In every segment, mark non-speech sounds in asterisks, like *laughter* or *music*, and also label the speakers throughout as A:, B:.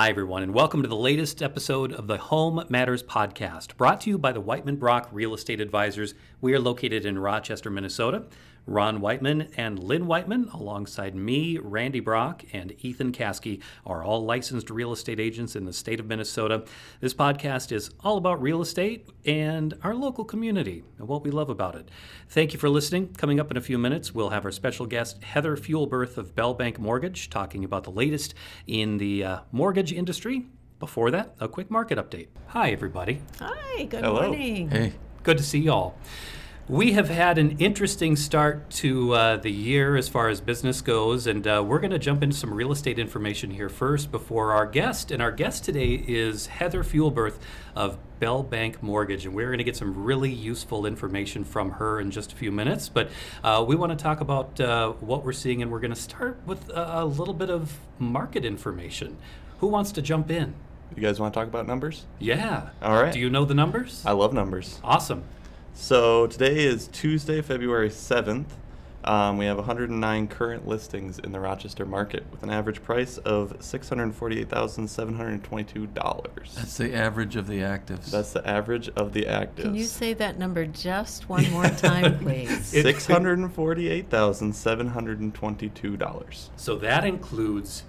A: Hi, everyone, and welcome to the latest episode of the Home Matters Podcast, brought to you by the Whiteman Brock Real Estate Advisors. We are located in Rochester, Minnesota. Ron Whiteman and Lynn Whiteman, alongside me, Randy Brock, and Ethan Caskey, are all licensed real estate agents in the state of Minnesota. This podcast is all about real estate and our local community and what we love about it. Thank you for listening. Coming up in a few minutes, we'll have our special guest, Heather Fuelberth of Bell Bank Mortgage, talking about the latest in the uh, mortgage industry. Before that, a quick market update. Hi, everybody.
B: Hi, good
C: Hello.
B: morning.
D: Hey,
A: Good to see y'all. We have had an interesting start to uh, the year as far as business goes, and uh, we're going to jump into some real estate information here first before our guest. And our guest today is Heather Fuelberth of Bell Bank Mortgage, and we're going to get some really useful information from her in just a few minutes. But uh, we want to talk about uh, what we're seeing, and we're going to start with a little bit of market information. Who wants to jump in?
C: You guys want to talk about numbers?
A: Yeah.
C: All right.
A: Do you know the numbers?
C: I love numbers.
A: awesome.
C: So today is Tuesday, February 7th. Um, we have 109 current listings in the Rochester market with an average price of $648,722.
D: that's the average of the actives.
C: That's the average of the actives.
B: Can you say that number just one more time, *laughs* please?
C: $648,722.
A: So that includes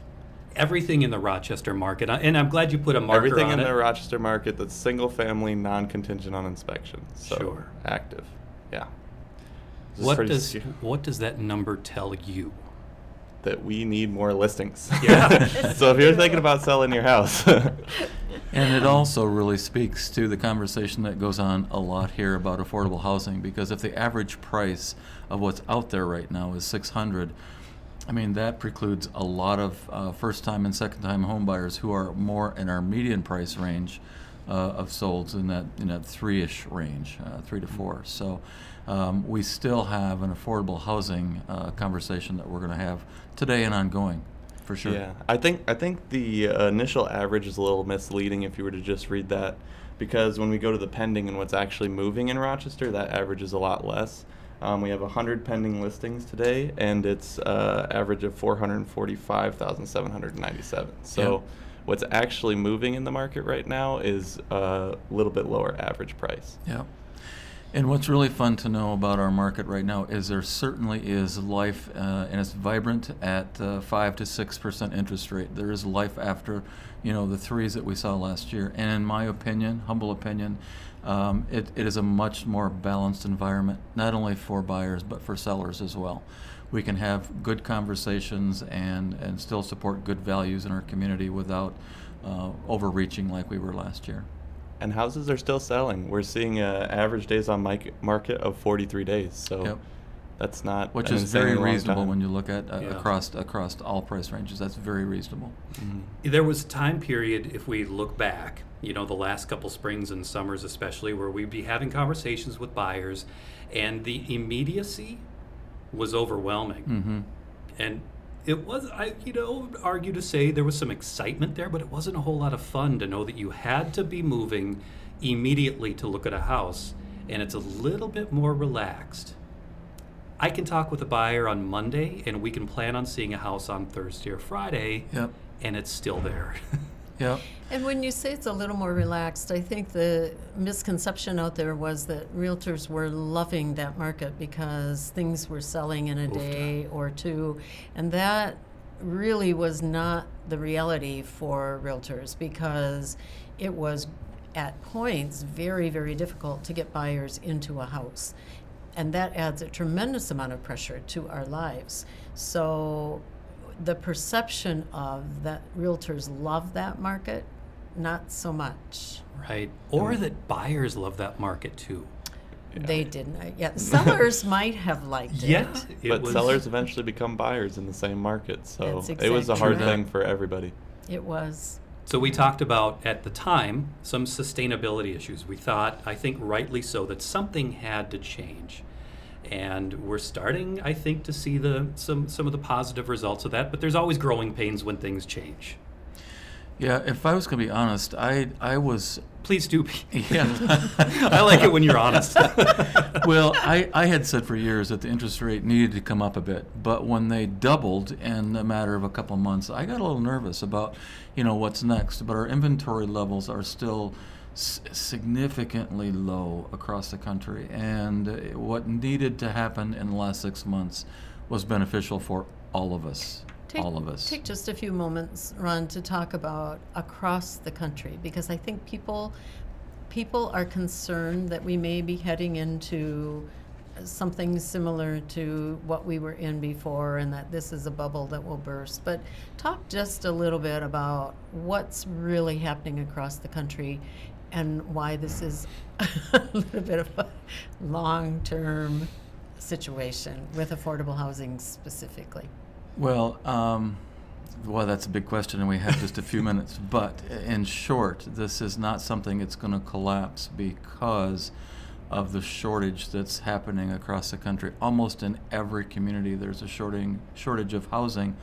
A: everything in the Rochester market, uh, and I'm glad you put a marker
C: Everything
A: on
C: in
A: it.
C: the Rochester market that's single family, non contingent on inspection. So
A: Sure.
C: active. Yeah. This
A: what does
C: sc-
A: what does that number tell you?
C: that we need more listings.
A: Yeah. *laughs*
C: so if you're thinking about selling your house, *laughs*
D: and it *laughs* also really speaks to the conversation that goes on a lot here about affordable housing because if the average price of what's out there right now is 600 I mean that precludes a lot of uh, first-time and second-time home buyers who are more in our median price range uh, of solds in that in that three-ish range, uh, three to four. So um, we still have an affordable housing uh, conversation that we're going to have today and ongoing, for sure.
C: yeah, I think I think the uh, initial average is a little misleading if you were to just read that, because when we go to the pending and what's actually moving in Rochester, that average is a lot less. Um, we have 100 pending listings today, and it's uh, average of 445,797. So,
D: Yeah.
C: what's actually moving in the market right now is a little bit lower average price.
D: Yeah. And what's really fun to know about our market right now is there certainly is life, uh, and it's vibrant at uh, five to six percent interest rate. There is life after, you know, the threes that we saw last year. And in my opinion, humble opinion, um, it, it is a much more balanced environment, not only for buyers but for sellers as well. We can have good conversations and and still support good values in our community without uh, overreaching like we were last year.
C: And houses are still selling. We're seeing uh, average days on market of 43 days. So
D: Yep.
C: That's not
D: Which is very reasonable when you look at uh,
A: Yeah.
D: across across all price ranges. That's very reasonable.
C: Mhm.
A: There was a time period, if we look back, you know, the last couple springs and summers especially, where we'd be having conversations with buyers, and the immediacy was overwhelming.
D: Mm-hmm.
A: and it was i you know argue to say there was some excitement there but it wasn't a whole lot of fun to know that you had to be moving immediately to look at a house and it's a little bit more relaxed i can talk with a buyer on monday and we can plan on seeing a house on thursday or friday
D: Yep.
A: and it's still there *laughs*
D: Yep.
B: And when you say it's a little more relaxed, I think the misconception out there was that realtors were loving that market because things were selling in a
A: Oofta.
B: day or two. And that really was not the reality for realtors because it was at points very, very difficult to get buyers into a house. And that adds a tremendous amount of pressure to our lives. So the perception of that realtors love that market, not so much.
A: right or that buyers love that market too
C: Yeah.
B: They didn't. Yeah, sellers *laughs* might have liked it.
A: yeah it
C: But
A: was-
C: sellers eventually become buyers in the same market. So
B: That's
C: it was a hard
D: right.
C: thing for everybody.
B: It was.
A: So we talked about at the time some sustainability issues. We thought, I think rightly so, that something had to change. And we're starting, I think, to see the some some of the positive results of that, but there's always growing pains when things change.
D: Yeah, if I was going to be honest, I I was
A: Please do be. *laughs*
D: yeah. *laughs*
A: I like it when you're honest. *laughs*
D: well, I, I had said for years that the interest rate needed to come up a bit, but when they doubled in a matter of a couple of months, I got a little nervous about, you know, what's next. But our inventory levels are still s- significantly low across the country, and what needed to happen in the last six months was beneficial for all of us.
B: Take,
D: all of us.
B: Take just a few moments, Ron, to talk about across the country because I think people people are concerned that we may be heading into something similar to what we were in before and that this is a bubble that will burst. But talk just a little bit about what's really happening across the country and why this is *laughs* a little bit of a long term situation with affordable housing specifically.
D: Well, um, well, that's a big question, and we have just a few *laughs* minutes. But in short, this is not something that's going to collapse because of the shortage that's happening across the country. Almost in every community, there's a shorting, shortage of housing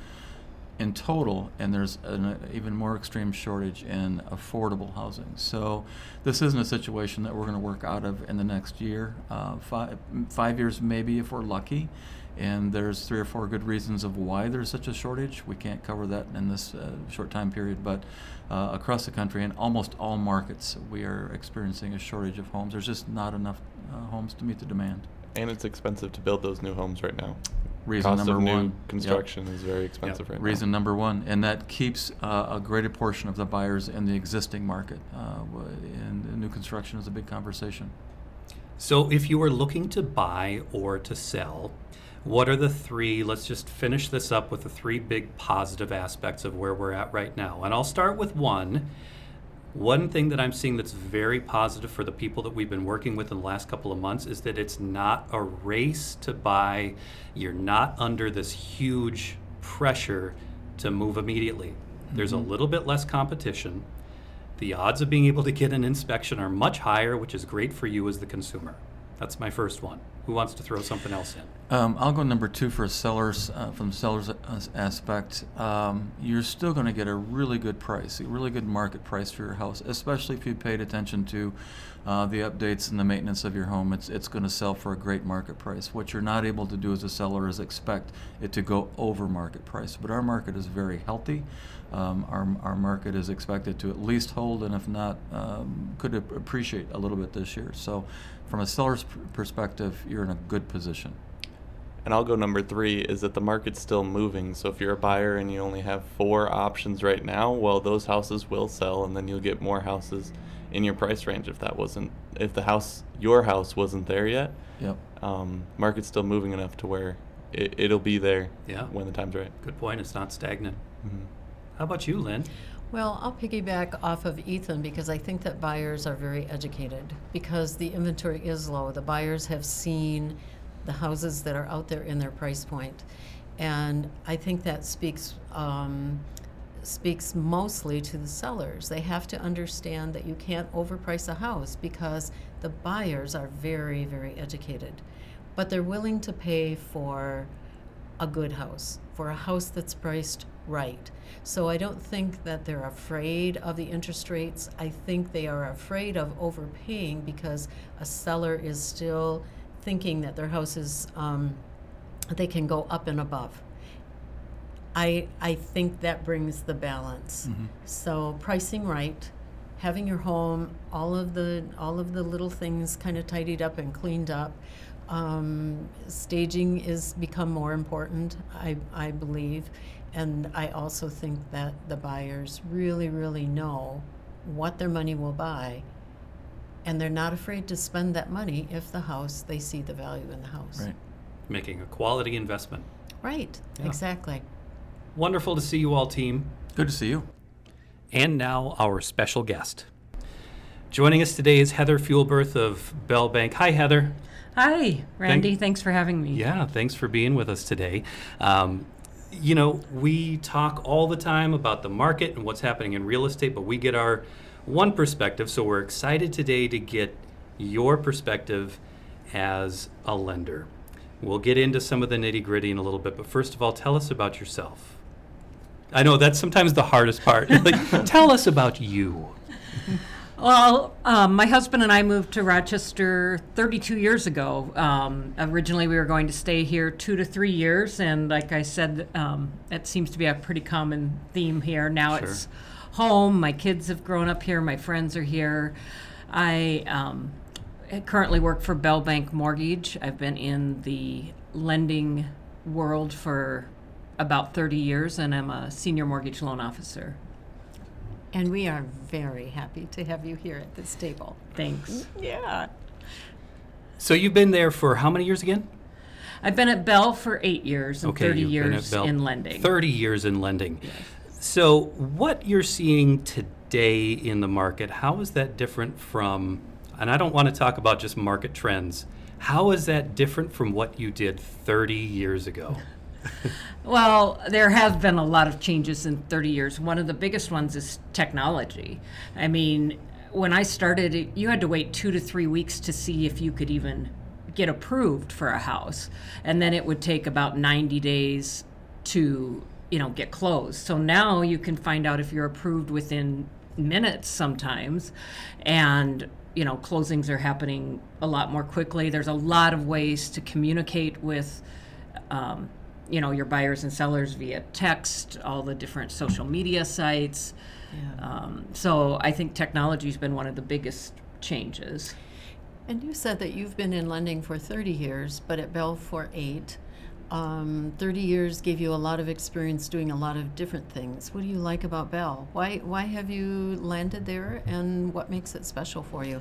D: in total, and there's an even more extreme shortage in affordable housing. So, this isn't a situation that we're going to work out of in the next year. Uh, five, five years, maybe, if we're lucky and there's three or four good reasons of why there's such a shortage. We can't cover that in this uh, short time period, but uh, across the country, in almost all markets, we are experiencing a shortage of homes. There's just not enough uh, homes to meet the demand.
C: And it's expensive to build those new homes right now.
D: Reason
C: Cost
D: number
C: of new
D: one.
C: construction yep. is very expensive yep. right
D: Reason
C: now.
D: number one, and that keeps uh, a greater portion of the buyers in the existing market. Uh, and new construction is a big conversation.
A: So, if you are looking to buy or to sell, what are the three let's just finish this up with the three big positive aspects of where we're at right now and i'll start with one one thing that i'm seeing that's very positive for the people that we've been working with in the last couple of months is that it's not a race to buy you're not under this huge pressure to move immediately mm-hmm. there's a
D: Mm-hmm.
A: little bit less competition the odds of being able to get an inspection are much higher which is great for you as the consumer that's my first one who wants to throw something else in?
D: Um, I'll go number two for sellers. Uh, from the seller's aspect, um, you're still going to get a really good price, a really good market price for your house, especially if you paid attention to uh, the updates and the maintenance of your home. It's it's going to sell for a great market price. What you're not able to do as a seller is expect it to go over market price. But our market is very healthy. Um, our, our market is expected to at least hold, and if not, um, could appreciate a little bit this year. So, from a seller's perspective, you're in a good position.
C: And I'll go number three is that the market's still moving. So if you're a buyer and you only have four options right now, well, those houses will sell, and then you'll get more houses in your price range if that wasn't if the house your house wasn't there yet.
D: Yep.
C: Um, market's still moving enough to where it, will be there.
A: Yeah.
C: When the time's right.
A: Good point. It's not stagnant.
C: Mm-hmm.
A: How about you, Lynn?
B: Well, I'll piggyback off of Ethan because I think that buyers are very educated because the inventory is low. The buyers have seen the houses that are out there in their price point, and I think that speaks um, speaks mostly to the sellers. They have to understand that you can't overprice a house because the buyers are very very educated, but they're willing to pay for a good house, for a house that's priced right. So I don't think that they're afraid of the interest rates. I think they are afraid of overpaying because a seller is still thinking that their house is, um, they can go up and above. I, I think that brings the balance.
D: Mm-hmm.
B: So pricing right, having your home, all of the all of the little things kind of tidied up and cleaned up. Um, staging is become more important, I, I believe, and I also think that the buyers really, really know what their money will buy, and they're not afraid to spend that money if the house they see the value in the house.
D: Right.
A: Making a quality investment.
B: Right.
A: Yeah.
B: Exactly.
A: Wonderful to see you all, team.
D: Good to see you.
A: And now our special guest. Joining us today is Heather Fuelberth of Bell Bank. Hi, Heather.
E: Hi, Randy. Thank, thanks for having me.
A: Yeah, thanks for being with us today. Um, you know, we talk all the time about the market and what's happening in real estate, but we get our one perspective. So we're excited today to get your perspective as a lender. We'll get into some of the nitty gritty in a little bit, but first of all, tell us about yourself. I know that's sometimes the hardest part. *laughs* like, tell us about you.
E: Well, um, my husband and I moved to Rochester 32 years ago. Um, originally, we were going to stay here two to three years, and like I said, um, it seems to be a pretty common theme here. Now
A: Sure.
E: it's home. My kids have grown up here. My friends are here. I um, currently work for Bell Bank Mortgage. I've been in the lending world for about 30 years, and I'm a senior mortgage loan officer.
B: And we are very happy to have you here at this table.
E: Thanks.
B: Yeah.
A: So you've been there for how many years again?
E: I've been at Bell for eight years and 30
A: you've been at
E: years in lending.
A: 30 years in lending. So, what you're seeing today in the market, how is that different from, and I don't want to talk about just market trends, how is that different from what you did 30 years ago? *laughs* *laughs*
E: Well, there have been a lot of changes in 30 years. One of the biggest ones is technology. I mean, when I started, you had to wait two to three weeks to see if you could even get approved for a house. And then it would take about 90 days to, you know, get closed. So now you can find out if you're approved within minutes sometimes. And, you know, closings are happening a lot more quickly. There's a lot of ways to communicate with um, you know your buyers and sellers via text, all the different social media sites. Um, so I think technology's been one of the biggest changes.
B: And you said that you've been in lending for 30 years, but at Bell for eight. Um, 30 years gave you a lot of experience doing a lot of different things. What do you like about Bell? Why, why have you landed there, and what makes it special for you?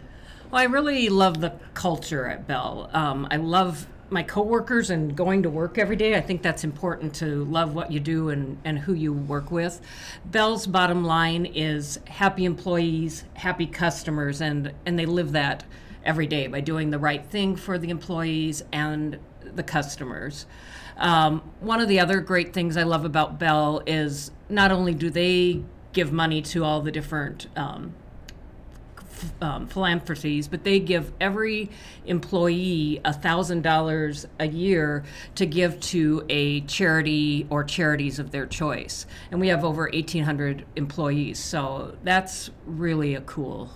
E: Well, I really love the culture at Bell. Um, I love my coworkers and going to work every day. I think that's important to love what you do and, and who you work with. Bell's bottom line is happy employees, happy customers, and, and they live that every day by doing the right thing for the employees and the customers. Um, one of the other great things I love about Bell is not only do they give money to all the different um, um, philanthropies, but they give every employee a thousand dollars a year to give to a charity or charities of their choice. And we have over eighteen hundred employees, so that's really a cool.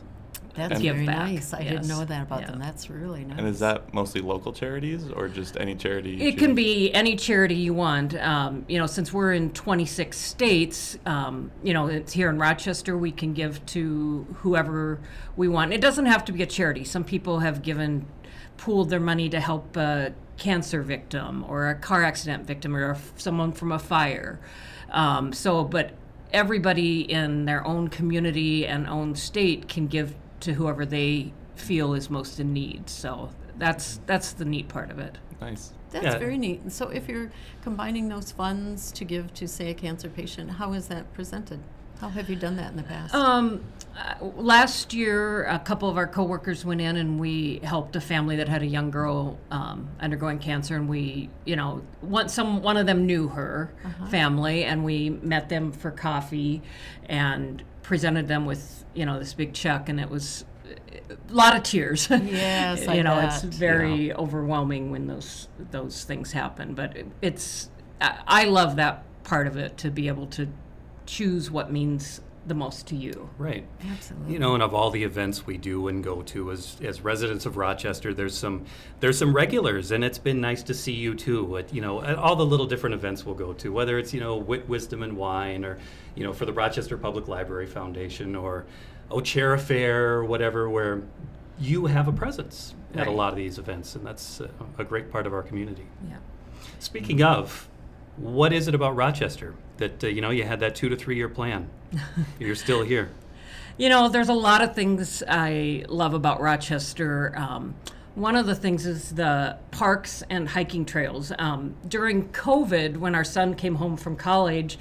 B: That's
E: Give
B: very
E: back,
B: nice. I didn't know that about
E: Yeah.
B: them. That's really nice.
C: And is that mostly local charities or just any charity? you
E: It can be any charity you want. Um, you know, since we're in 26 states, um, you know, it's here in Rochester, we can give to whoever we want. It doesn't have to be a charity. Some people have given, pooled their money to help a cancer victim or a car accident victim or someone from a fire. Um, so, but everybody in their own community and own state can give to whoever they feel is most in need. So that's that's the neat part of it.
C: Nice.
B: That's
A: Yeah.
B: very neat. And so, if you're combining those funds to give to, say, a cancer patient, how is that presented? How have you done that in the past?
E: Um, uh, last year, a couple of our coworkers went in and we helped a family that had a young girl um, undergoing cancer, and we, you know, one some one of them knew her family, and we met them for coffee, and presented them with, you know, this big check, and it was a lot of tears. *laughs*
B: Yes, I
E: you know, it's
B: bet.
E: very overwhelming when those those things happen, but it, it's I I love that part of it to be able to choose what means the most to you.
A: Right.
B: Absolutely.
A: You know, and of all the events we do and go to as, as residents of Rochester, there's some there's some regulars, and it's been nice to see you too. At, you know, at all the little different events we'll go to, whether it's you know Wit, Wisdom, and Wine, or you know for the Rochester Public Library Foundation, or O'Chair Affair, or whatever, where you have a presence at a lot of these events, and that's uh, a great part of our community.
E: Yeah.
A: Speaking of, what is it about Rochester that uh, you know you had that two to three year plan? *laughs* You're still here.
E: You know, there's a lot of things I love about Rochester. Um, one of the things is the parks and hiking trails. Um, during COVID, when our son came home from college,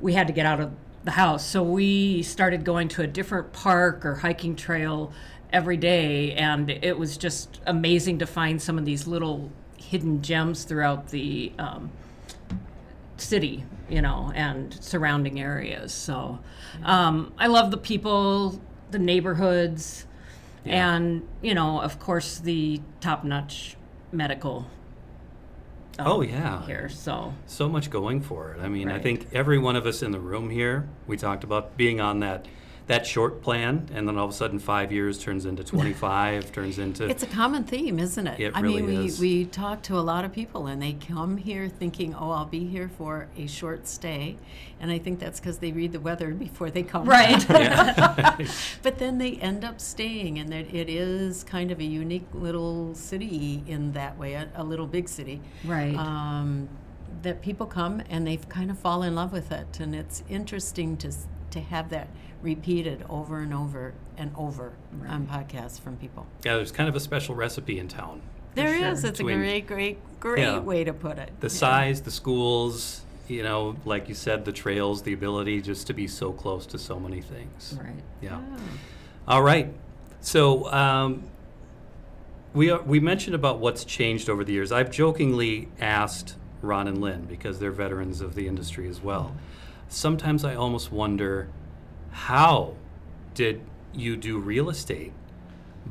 E: we had to get out of the house. So we started going to a different park or hiking trail every day. And it was just amazing to find some of these little hidden gems throughout the um, city, you know, and surrounding areas. So um, I love the people, the neighborhoods, and, you know, of course, the top notch medical um,
A: Oh, yeah.
E: here. So
A: so much going for it. I mean, I think every one of us in the room here, we talked about being on that that short plan, and then all of a sudden, five years turns into twenty-five, *laughs* turns into
B: It's a common theme, isn't it?
A: It
B: I
A: really
B: mean, we,
A: is.
B: we talk to a lot of people and they come here thinking, oh, I'll be here for a short stay. And I think that's because they read the weather before they come.
E: Right. *laughs* *laughs*
B: but then they end up staying, and that it is kind of a unique little city in that way, a, a little big city.
E: Right.
B: Um, that people come and they kind of fall in love with it, and it's interesting to to have that repeated over and over and over on podcasts from people.
A: yeah, there's kind of a special recipe in town.
B: There is.
E: sure.
B: It's a great, great, great
A: Yeah.
B: way to put it.
A: The size, the schools, you know, like you said, the trails, the ability just to be so close to so many things.
E: right.
A: Yeah. All right. So um, we are, we mentioned about what's changed over the years. I've jokingly asked Ron and Lynn because they're veterans of the industry as well. Sometimes I almost wonder how did you do real estate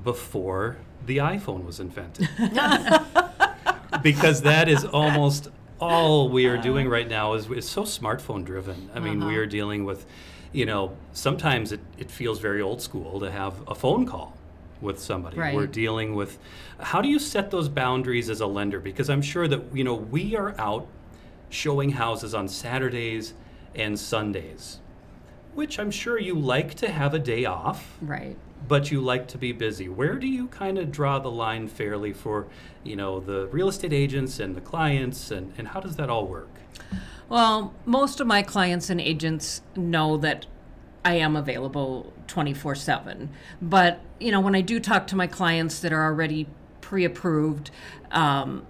A: before the iPhone was invented? *laughs* because that is almost all we are doing right now is it's so smartphone driven. I mean, we
B: Uh-huh.
A: are dealing with, you know, sometimes it, it feels very old school to have a phone call with somebody.
E: Right.
A: We're dealing with how do you set those boundaries as a lender? Because I'm sure that, you know, we are out showing houses on Saturdays and Sundays, which I'm sure you like to have a day off
E: Right.
A: but you like to be busy. Where do you kind of draw the line fairly for, you know, the real estate agents and the clients, and, and how does that all work?
E: Well, most of my clients and agents know that I am available 24 7. But, you know, when I do talk to my clients that are already pre approved, um,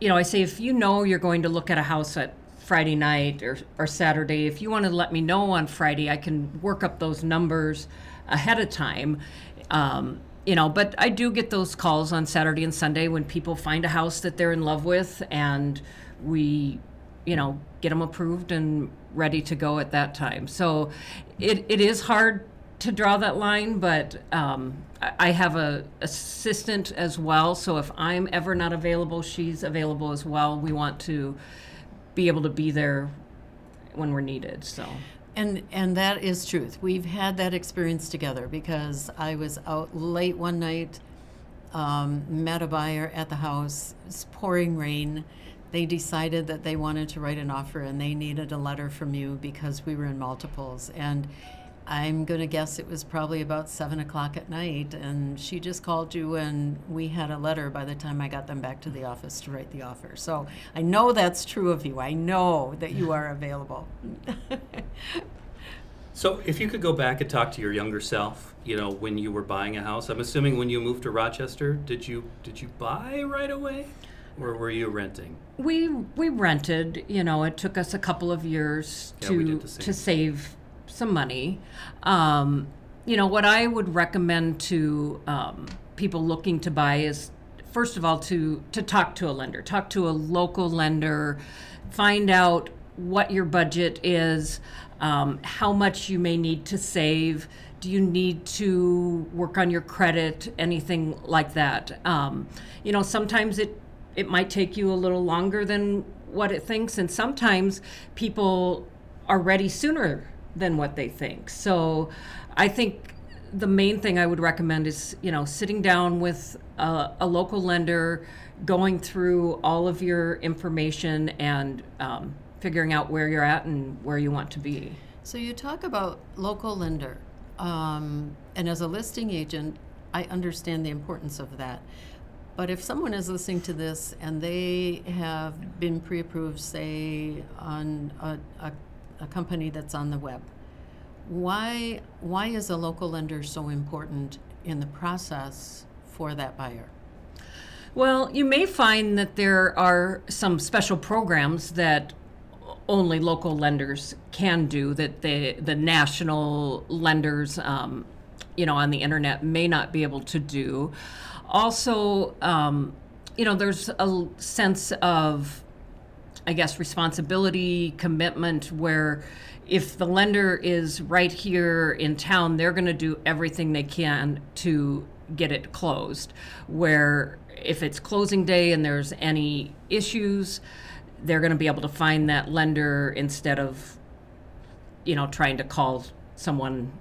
E: you know, I say if you know you're going to look at a house at Friday night or, or Saturday, if you want to let me know on Friday, I can work up those numbers ahead of time. Um, you know, but I do get those calls on Saturday and Sunday when people find a house that they're in love with and we you know, get them approved and ready to go at that time. So it, it is hard to draw that line, but um, I have a assistant as well. So if I'm ever not available, she's available as well. We want to be able to be there when we're needed. So
B: And and that is truth. We've had that experience together because I was out late one night, um, met a buyer at the house. It's pouring rain. They decided that they wanted to write an offer and they needed a letter from you because we were in multiples. And I'm going to guess it was probably about seven o'clock at night. And she just called you, and we had a letter by the time I got them back to the office to write the offer. So I know that's true of you. I know that you are available. *laughs*
A: So, if you could go back and talk to your younger self, you know, when you were buying a house, I'm assuming when you moved to Rochester, did you did you buy right away, or were you renting?
E: we we rented. You know, it took us a couple of years
A: Yeah,
E: to
A: did the same.
E: to save some money. Um, you know, what I would recommend to um, people looking to buy is first of all to to talk to a lender, talk to a local lender, find out what your budget is, um, how much you may need to save. Do you need to work on your credit, anything like that? Um, you know, sometimes it it might take you a little longer than what it thinks, and sometimes people are ready sooner than what they think. So, I think the main thing I would recommend is you know sitting down with a, a local lender, going through all of your information, and um, figuring out where you're at and where you want to be.
B: So you talk about local lender, um, and as a listing agent, I understand the importance of that. But if someone is listening to this and they have been pre-approved, say on a, a, a company that's on the web, why why is a local lender so important in the process for that buyer?
E: Well, you may find that there are some special programs that only local lenders can do that the the national lenders, um, you know, on the internet may not be able to do. Also, um, you know, there's a sense of I guess, responsibility, commitment, where if the lender is right here in town, they're going to do everything they can to get it closed. Where if it's closing day and there's any issues, they're going to be able to find that lender instead of, you know, trying to call someone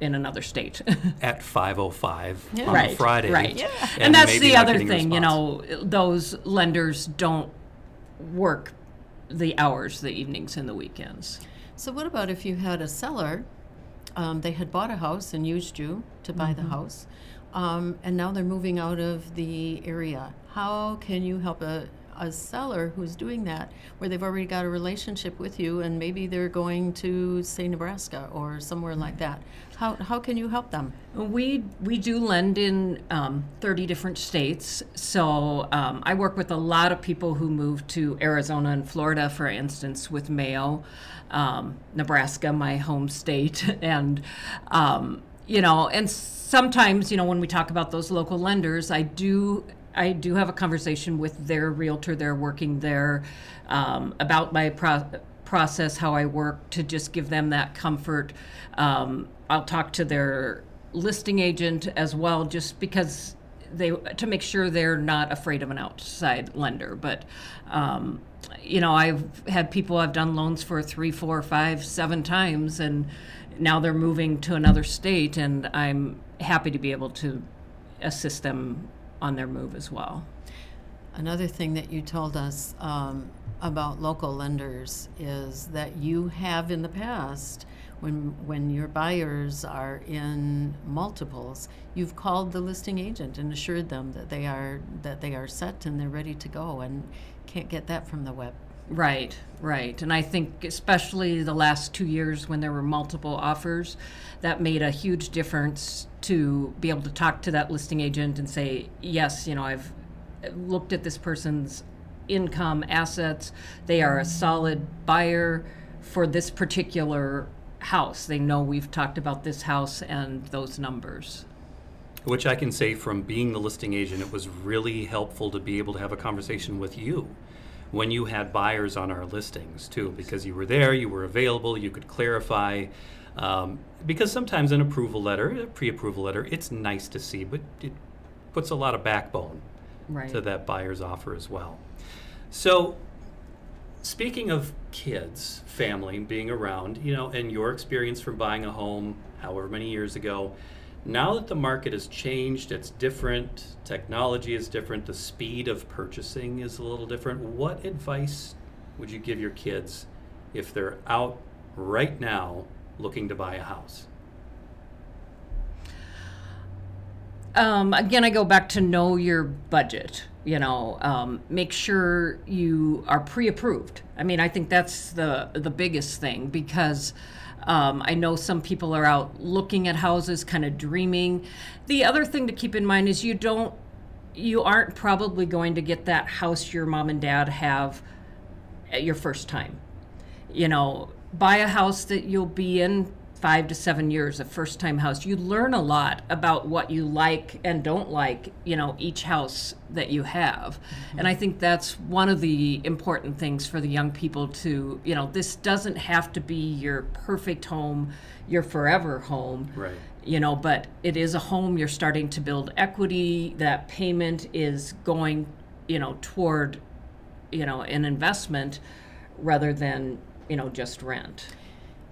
E: in another state. *laughs*
A: At 5:05
B: Yeah.
A: on
E: right,
A: Friday.
E: right,
B: Yeah.
E: and, that's the other
A: getting a
E: thing. You know, those lenders don't work the hours, the evenings, and the weekends.
B: So, what about if you had a seller? Um, they had bought a house and used you to buy
E: Mm-hmm.
B: the house, um, and now they're moving out of the area. How can you help a, a seller who's doing that, where they've already got a relationship with you, and maybe they're going to, say, Nebraska or somewhere like that? How, how can you help them?
E: We we do lend in um, 30 different states. So um, I work with a lot of people who move to Arizona and Florida, for instance, with Mayo, um, Nebraska, my home state, *laughs* and um, you know, and sometimes you know when we talk about those local lenders, I do. I do have a conversation with their realtor. They're working there um, about my pro- process, how I work, to just give them that comfort. Um, I'll talk to their listing agent as well, just because they to make sure they're not afraid of an outside lender. But um, you know, I've had people I've done loans for three, four, five, seven times, and now they're moving to another state, and I'm happy to be able to assist them on their move as well.
B: Another thing that you told us um, about local lenders is that you have in the past, when when your buyers are in multiples, you've called the listing agent and assured them that they are that they are set and they're ready to go, and can't get that from the web.
E: Right, right. And I think especially the last two years when there were multiple offers, that made a huge difference to be able to talk to that listing agent and say, yes, you know, I've looked at this person's income, assets. They are a mm-hmm. solid buyer for this particular house. They know we've talked about this house and those numbers.
A: Which I can say from being the listing agent, it was really helpful to be able to have a conversation with you when you had buyers on our listings too, because you were there, you were available, you could clarify. Um, because sometimes an approval letter, a pre-approval letter, it's nice to see, but it puts a lot of backbone
E: Right.
A: to that buyer's offer as well. So, speaking of kids, family being around, you know, and your experience from buying a home however many years ago, now that the market has changed, it's different, technology is different, the speed of purchasing is a little different. What advice would you give your kids if they're out right now looking to buy a house?
E: Um, again, I go back to know your budget. You know, um, make sure you are pre-approved. I mean, I think that's the the biggest thing because um, I know some people are out looking at houses, kind of dreaming. The other thing to keep in mind is you don't, you aren't probably going to get that house your mom and dad have at your first time you know, buy a house that you'll be in five to seven years, a first time house. You learn a lot about what you like and don't like, you know, each house that you have. Mm-hmm. And I think that's one of the important things for the young people to, you know, this doesn't have to be your perfect home, your forever home
A: Right.
E: you know but it is a home you're starting to build equity that payment is going you know toward you know an investment rather than you know just rent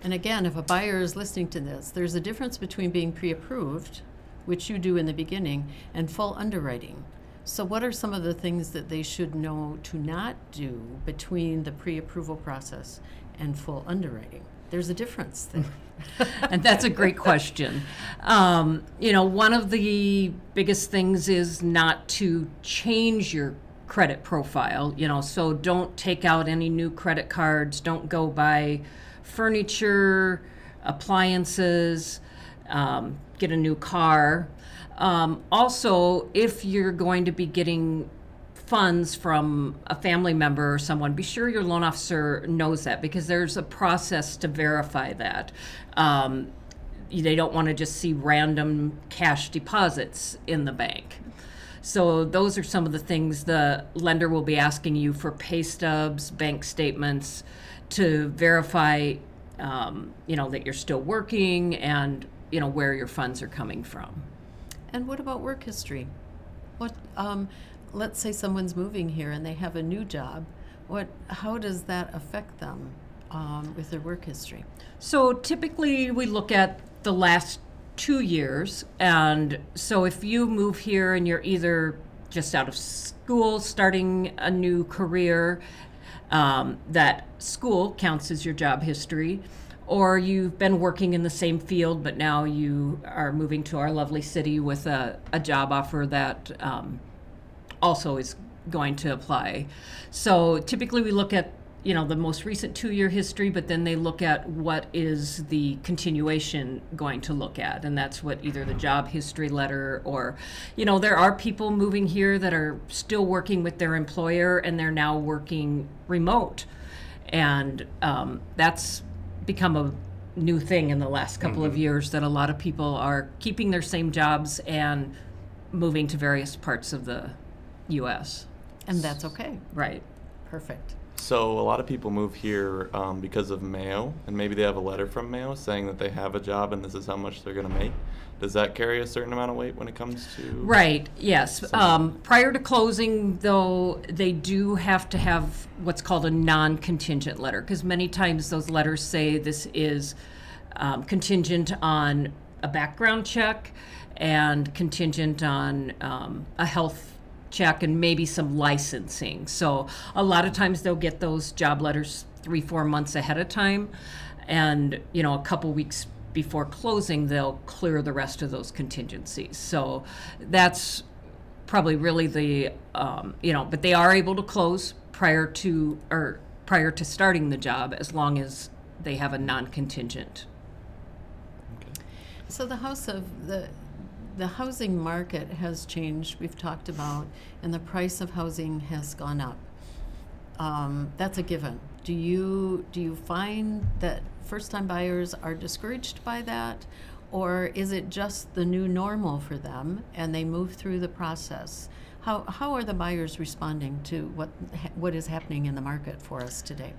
B: And again, if a buyer is listening to this, there's a difference between being pre-approved, which you do in the beginning, and full underwriting. So what are some of the things that they should know to not do between the pre-approval process and full underwriting? There's a difference there. *laughs*
E: and that's a great question. Um, you know, one of the biggest things is not to change your credit profile. You know, so don't take out any new credit cards. Don't go buy furniture, appliances, um, get a new car. Um, also, if you're going to be getting funds from a family member or someone, be sure your loan officer knows that because there's a process to verify that. Um, they don't want to just see random cash deposits in the bank. So those are some of the things the lender will be asking you for pay stubs, bank statements to verify, um, you know, that you're still working and you know where your funds are coming from.
B: And what about work history? What, um, let's say someone's moving here and they have a new job. What, how does that affect them um, with their work history?
E: So typically, we look at the last two years. And so if you move here and you're either just out of school, starting a new career, um, that school counts as your job history. Or you've been working in the same field, but now you are moving to our lovely city with a, a job offer that um, also is going to apply. So typically, we look at you know the most recent two-year history, but then they look at what is the continuation going to look at, and that's what either the job history letter or, you know, there are people moving here that are still working with their employer and they're now working remote, and um, that's become a new thing in the last couple of years that a lot of people are keeping their same jobs and moving to various parts of the U.S.
B: And that's okay.
E: Right.
B: Perfect.
C: So a lot of people move here um, because of Mayo, and maybe they have a letter from Mayo saying that they have a job and this is how much they're going to make. Does that carry a certain amount of weight when it comes to?
E: Right, yes. Um, prior to closing, though, they do have to have what's called a non contingent letter because many times those letters say this is um, contingent on a background check and contingent on um, a health check and maybe some licensing. So a lot of times they'll get those job letters three, four months ahead of time. And, you know, a couple weeks before closing, they'll clear the rest of those contingencies. So that's probably really the, um, you know, but they are able to close prior to, or prior to starting the job as long as they have a non contingent.
B: So the house of the the housing market has changed. We've talked about, and the price of housing has gone up. Um, that's a given. Do you do you find that first-time buyers are discouraged by that, or is it just the new normal for them and they move through the process? How how are the buyers responding to what what is happening in the market for us today?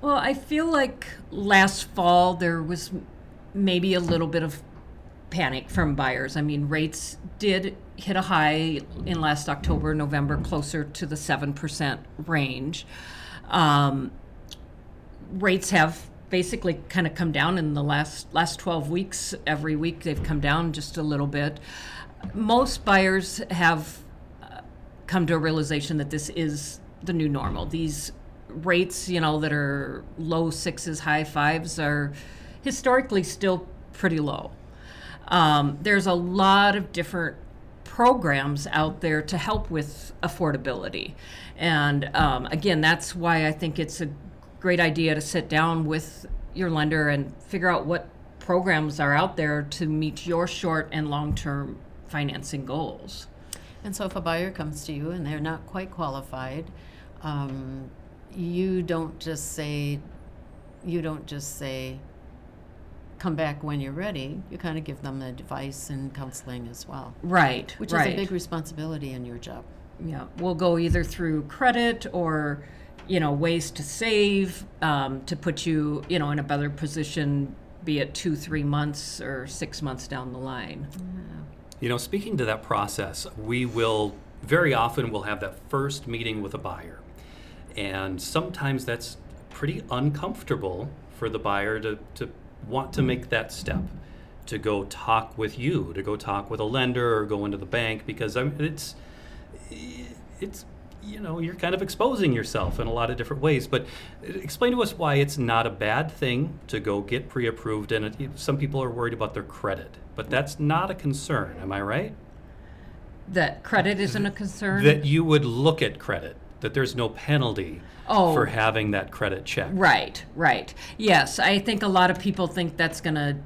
E: Well, I feel like last fall there was maybe a little bit of panic from buyers. I mean, rates did hit a high in last October, November, closer to the 7% range. Um, rates have basically kind of come down in the last last 12 weeks every week they've come down just a little bit most buyers have uh, come to a realization that this is the new normal these rates you know that are low sixes high fives are historically still pretty low um, there's a lot of different programs out there to help with affordability. And um, again, that's why I think it's a great idea to sit down with your lender and figure out what programs are out there to meet your short and long term financing goals.
B: And so, if a buyer comes to you and they're not quite qualified, um, you don't just say, you don't just say, come back when you're ready, you kind of give them the advice and counseling as well,
E: Right.
B: which
E: right.
B: is a big responsibility in your job.
E: Yeah, we'll go either through credit or, you know, ways to save um, to put you, you know, in a better position, be it two, three months or six months down the line.
A: You know, speaking to that process, we will very often we'll have that first meeting with a buyer. And sometimes that's pretty uncomfortable for the buyer to, to want to make that step, to go talk with you, to go talk with a lender or go into the bank because I mean, it's it's you know you're kind of exposing yourself in a lot of different ways. But explain to us why it's not a bad thing to go get pre-approved, and it, some people are worried about their credit, but that's not a concern. Am I right?
E: That credit isn't a concern.
A: That you would look at credit. That there's no penalty
E: Oh.
A: for having that credit check.
E: Right, right. Yes, I think a lot of people think that's going to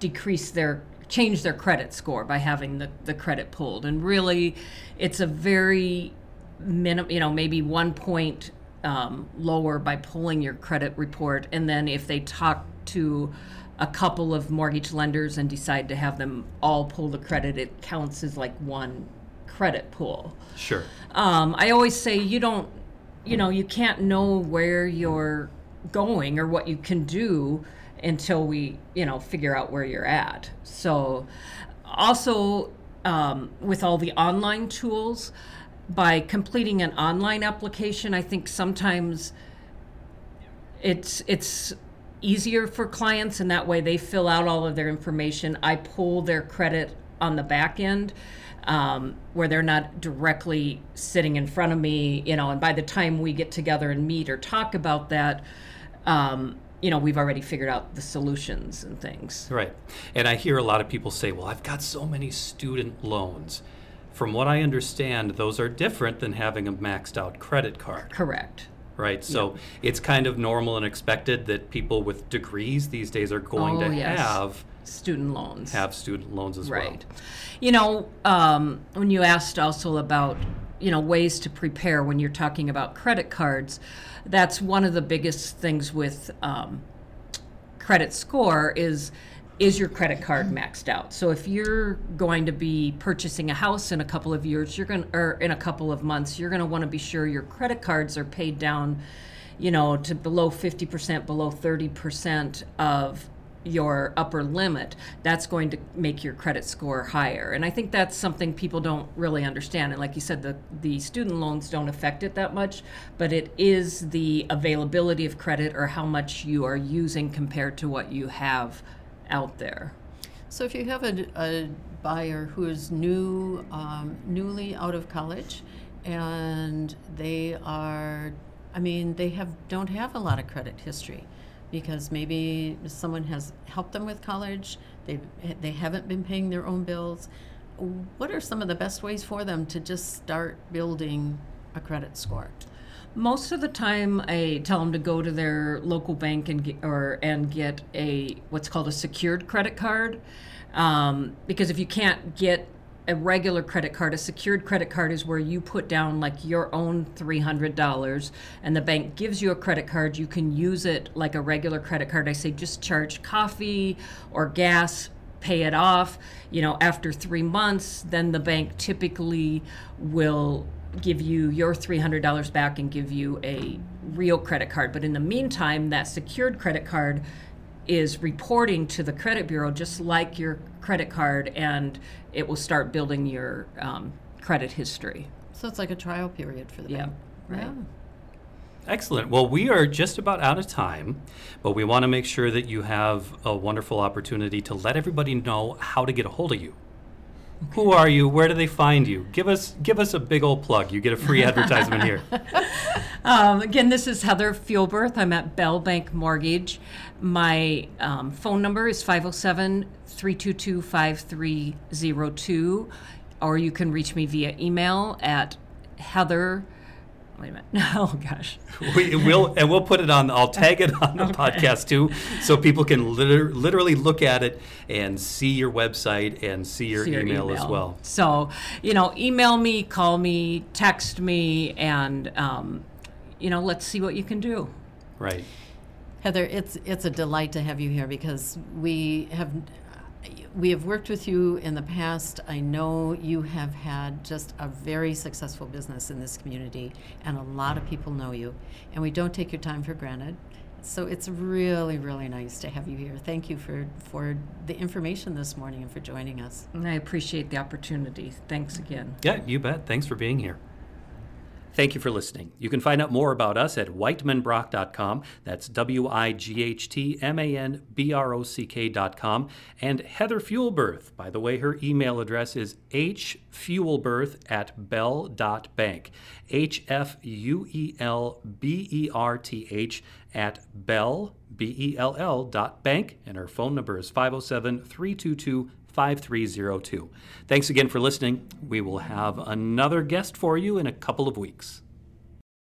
E: decrease their change their credit score by having the, the credit pulled. And really, it's a very minimum, you know, maybe one point um, lower by pulling your credit report. And then if they talk to a couple of mortgage lenders and decide to have them all pull the credit, it counts as like one credit pool.
A: Sure.
E: Um, I always say you don't, you know, you can't know where you're going or what you can do until we, you know, figure out where you're at. So, also, um, with all the online tools, by completing an online application, I think sometimes it's it's easier for clients and that way they fill out all of their information i pull their credit on the back end um, where they're not directly sitting in front of me you know and by the time we get together and meet or talk about that um, you know we've already figured out the solutions and things
A: Right. And I hear a lot of people say, well, I've got so many student loans. From what I understand, those are different than having a maxed out credit card,
E: correct
A: right? So it's kind of normal and expected that people with degrees these days are going
E: Oh,
A: to
E: yes.
A: have
E: student loans
A: have student loans as well.
E: Right. You know, um, when you asked also about, you know, ways to prepare when you're talking about credit cards, that's one of the biggest things with um, credit score is is your credit card maxed out? So if you're going to be purchasing a house in a couple of years, you're going or in a couple of months, you're going to want to be sure your credit cards are paid down, you know, to below 50%, below 30% of your upper limit, that's going to make your credit score higher. And I think that's something people don't really understand. And like you said, the, the student loans don't affect it that much, but it is the availability of credit or how much you are using compared to what you have out there.
B: So if you have a, a buyer who is new, um, newly out of college, and they are, I mean, they have don't have a lot of credit history, because maybe someone has helped them with college. They they haven't been paying their own bills. What are some of the best ways for them to just start building a credit score?
E: Most of the time, I tell them to go to their local bank and get, or and get a what's called a secured credit card, um, because if you can't get a regular credit card, a secured credit card is where you put down like your own three hundred dollars, and the bank gives you a credit card. You can use it like a regular credit card. I say just charge coffee or gas pay it off you know after three months then the bank typically will give you your $300 back and give you a real credit card but in the meantime that secured credit card is reporting to the credit bureau just like your credit card and it will start building your um, credit history
B: So it's like a trial period for the
E: Yeah,
B: bank.
E: right.
B: Yeah.
A: Excellent. Well, we are just about out of time, but we want to make sure that you have a wonderful opportunity to let everybody know how to get a hold of you. Who are you? Where do they find you? Give us give us a big old plug. You get a free advertisement here. *laughs*
E: Um, again, this is Heather Fuelberth. I'm at Bell Bank Mortgage. My um, phone number is 507 322 5302, or you can reach me via email at Heather. Wait a minute. *laughs* Oh, gosh.
A: We will, and we'll put it on. I'll tag it on the *laughs* podcast too, so people can liter- literally look at it and see your website and see your,
E: See your
A: email, as well.
E: So, you know, email me, call me, text me, and, um, you know, let's see what you can do.
A: Right.
B: Heather, it's it's a delight to have you here because we have we have worked with you in the past. I know you have had just a very successful business in this community, and a lot of people know you, and we don't take your time for granted. So it's really, really nice to have you here. Thank you for for the information this morning and for joining us.
E: And I appreciate the opportunity. Thanks again.
A: Yeah, you bet. Thanks for being here. Thank you for listening. You can find out more about us at wightmanbrock.com. That's W I G H T M A N B R O C K.com. And Heather Fuelberth, by the way, her email address is hfuelberth at bell.bank. H F U E L B E R T H at bell, B E L L dot bank. And her phone number is 507 322 5302. Thanks again for listening. We will have another guest for you in a couple of weeks.